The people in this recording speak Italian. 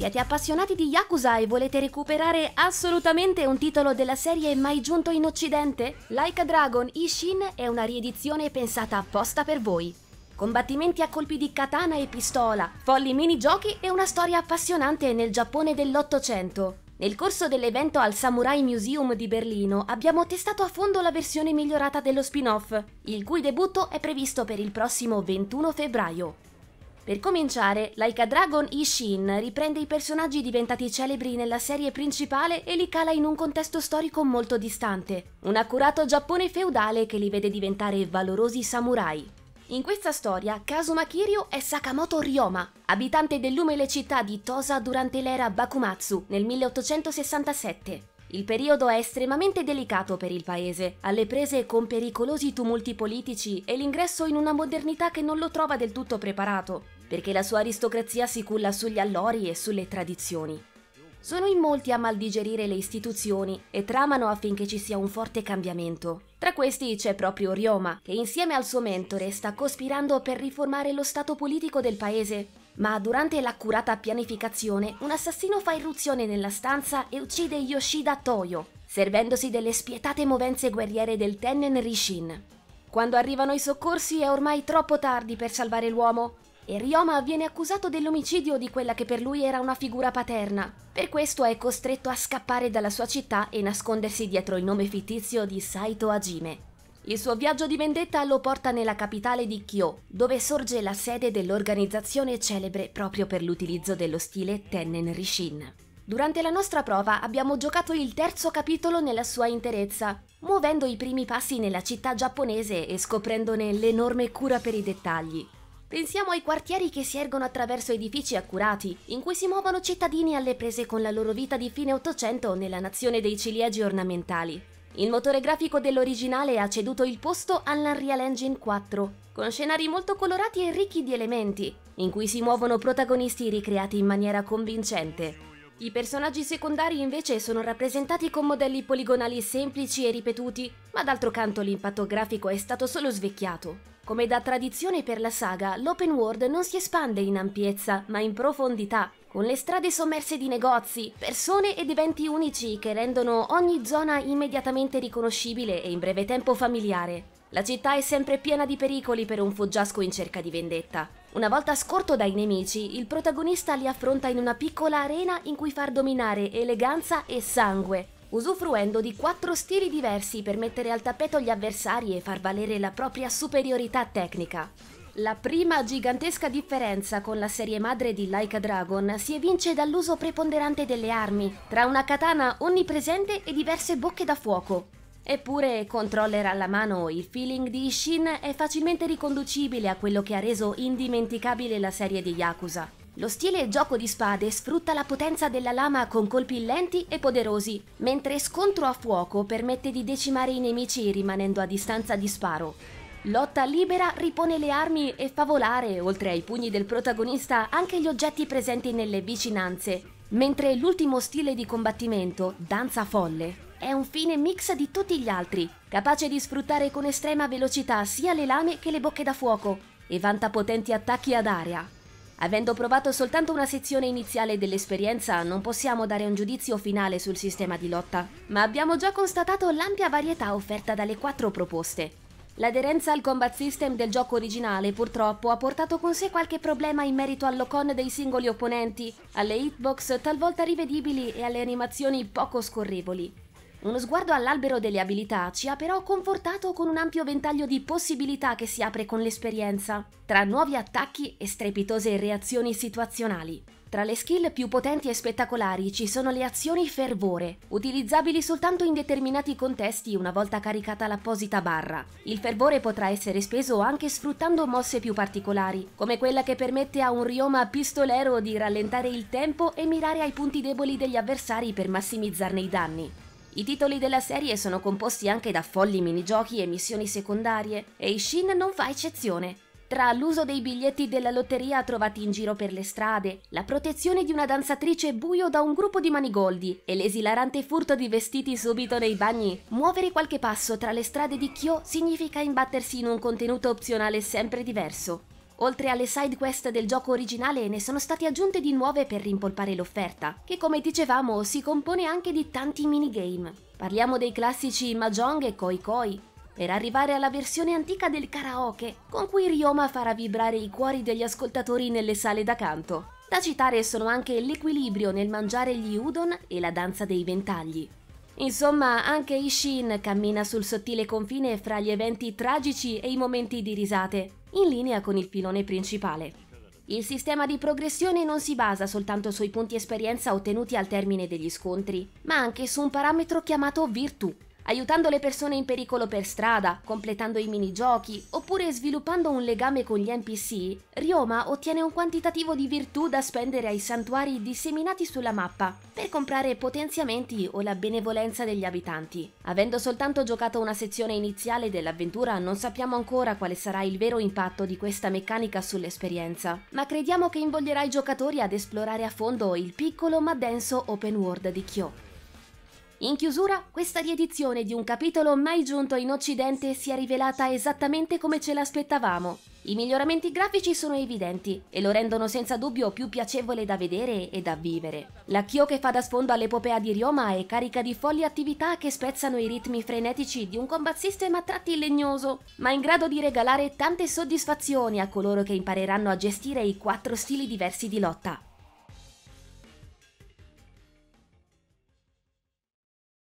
Siete appassionati di Yakuza e volete recuperare assolutamente un titolo della serie mai giunto in occidente? Like a Dragon Ishin è una riedizione pensata apposta per voi. Combattimenti a colpi di katana e pistola, folli minigiochi e una storia appassionante nel Giappone dell'Ottocento. Nel corso dell'evento al Samurai Museum di Berlino abbiamo testato a fondo la versione migliorata dello spin-off, il cui debutto è previsto per il prossimo 21 febbraio. Per cominciare, Like a Dragon Ishin riprende i personaggi diventati celebri nella serie principale e li cala in un contesto storico molto distante, un accurato Giappone feudale che li vede diventare valorosi samurai. In questa storia, Kazuma Kiryu è Sakamoto Ryoma, abitante dell'umile città di Tosa durante l'era Bakumatsu nel 1867. Il periodo è estremamente delicato per il paese, alle prese con pericolosi tumulti politici e l'ingresso in una modernità che non lo trova del tutto preparato, perché la sua aristocrazia si culla sugli allori e sulle tradizioni. Sono in molti a maldigerire le istituzioni e tramano affinché ci sia un forte cambiamento. Tra questi c'è proprio Ryoma, che insieme al suo mentore sta cospirando per riformare lo stato politico del paese. Ma durante l'accurata pianificazione, un assassino fa irruzione nella stanza e uccide Yoshida Toyo, servendosi delle spietate movenze guerriere del Tennen Rishin. Quando arrivano i soccorsi è ormai troppo tardi per salvare l'uomo e Ryoma viene accusato dell'omicidio di quella che per lui era una figura paterna. Per questo è costretto a scappare dalla sua città e nascondersi dietro il nome fittizio di Saito Hajime. Il suo viaggio di vendetta lo porta nella capitale di Kyo, dove sorge la sede dell'organizzazione celebre proprio per l'utilizzo dello stile Tennen Rishin. Durante la nostra prova abbiamo giocato il terzo capitolo nella sua interezza, muovendo i primi passi nella città giapponese e scoprendone l'enorme cura per i dettagli. Pensiamo ai quartieri che si ergono attraverso edifici accurati, in cui si muovono cittadini alle prese con la loro vita di fine Ottocento nella nazione dei ciliegi ornamentali. Il motore grafico dell'originale ha ceduto il posto all'Unreal Engine 4, con scenari molto colorati e ricchi di elementi, in cui si muovono protagonisti ricreati in maniera convincente. I personaggi secondari invece sono rappresentati con modelli poligonali semplici e ripetuti, ma d'altro canto l'impatto grafico è stato solo svecchiato. Come da tradizione per la saga, l'open world non si espande in ampiezza, ma in profondità, con le strade sommerse di negozi, persone ed eventi unici che rendono ogni zona immediatamente riconoscibile e in breve tempo familiare. La città è sempre piena di pericoli per un fuggiasco in cerca di vendetta. Una volta scorto dai nemici, il protagonista li affronta in una piccola arena in cui far dominare eleganza e sangue, usufruendo di quattro stili diversi per mettere al tappeto gli avversari e far valere la propria superiorità tecnica. La prima gigantesca differenza con la serie madre di Like a Dragon si evince dall'uso preponderante delle armi, tra una katana onnipresente e diverse bocche da fuoco. Eppure, controller alla mano, il feeling di Ishin è facilmente riconducibile a quello che ha reso indimenticabile la serie di Yakuza. Lo stile gioco di spade sfrutta la potenza della lama con colpi lenti e poderosi, mentre scontro a fuoco permette di decimare i nemici rimanendo a distanza di sparo. Lotta libera ripone le armi e fa volare, oltre ai pugni del protagonista, anche gli oggetti presenti nelle vicinanze, mentre l'ultimo stile di combattimento, danza folle, è un fine mix di tutti gli altri, capace di sfruttare con estrema velocità sia le lame che le bocche da fuoco, e vanta potenti attacchi ad aria. Avendo provato soltanto una sezione iniziale dell'esperienza, non possiamo dare un giudizio finale sul sistema di lotta, ma abbiamo già constatato l'ampia varietà offerta dalle quattro proposte. L'aderenza al combat system del gioco originale purtroppo ha portato con sé qualche problema in merito all'ocon dei singoli opponenti, alle hitbox talvolta rivedibili e alle animazioni poco scorrevoli. Uno sguardo all'albero delle abilità ci ha però confortato con un ampio ventaglio di possibilità che si apre con l'esperienza, tra nuovi attacchi e strepitose reazioni situazionali. Tra le skill più potenti e spettacolari ci sono le azioni fervore, utilizzabili soltanto in determinati contesti una volta caricata l'apposita barra. Il fervore potrà essere speso anche sfruttando mosse più particolari, come quella che permette a un rioma pistolero di rallentare il tempo e mirare ai punti deboli degli avversari per massimizzarne i danni. I titoli della serie sono composti anche da folli minigiochi e missioni secondarie, e Ishin non fa eccezione. Tra l'uso dei biglietti della lotteria trovati in giro per le strade, la protezione di una danzatrice buio da un gruppo di manigoldi e l'esilarante furto di vestiti subito nei bagni, muovere qualche passo tra le strade di Kyo significa imbattersi in un contenuto opzionale sempre diverso. Oltre alle side quest del gioco originale ne sono state aggiunte di nuove per rimpolpare l'offerta, che come dicevamo si compone anche di tanti minigame. Parliamo dei classici Mahjong e Koi Koi, per arrivare alla versione antica del karaoke, con cui Ryoma farà vibrare i cuori degli ascoltatori nelle sale da canto. Da citare sono anche l'equilibrio nel mangiare gli udon e la danza dei ventagli. Insomma, anche Ishin cammina sul sottile confine fra gli eventi tragici e i momenti di risate, in linea con il filone principale. Il sistema di progressione non si basa soltanto sui punti esperienza ottenuti al termine degli scontri, ma anche su un parametro chiamato virtù, aiutando le persone in pericolo per strada, completando i minigiochi oppure sviluppando un legame con gli NPC, Ryoma ottiene un quantitativo di virtù da spendere ai santuari disseminati sulla mappa per comprare potenziamenti o la benevolenza degli abitanti. Avendo soltanto giocato una sezione iniziale dell'avventura non sappiamo ancora quale sarà il vero impatto di questa meccanica sull'esperienza, ma crediamo che invoglierà i giocatori ad esplorare a fondo il piccolo ma denso open world di Kyo. In chiusura, questa riedizione di un capitolo mai giunto in Occidente si è rivelata esattamente come ce l'aspettavamo. I miglioramenti grafici sono evidenti e lo rendono senza dubbio più piacevole da vedere e da vivere. La Kyo che fa da sfondo all'epopea di Ryoma è carica di folli attività che spezzano i ritmi frenetici di un combat system a tratti legnoso, ma in grado di regalare tante soddisfazioni a coloro che impareranno a gestire i quattro stili diversi di lotta.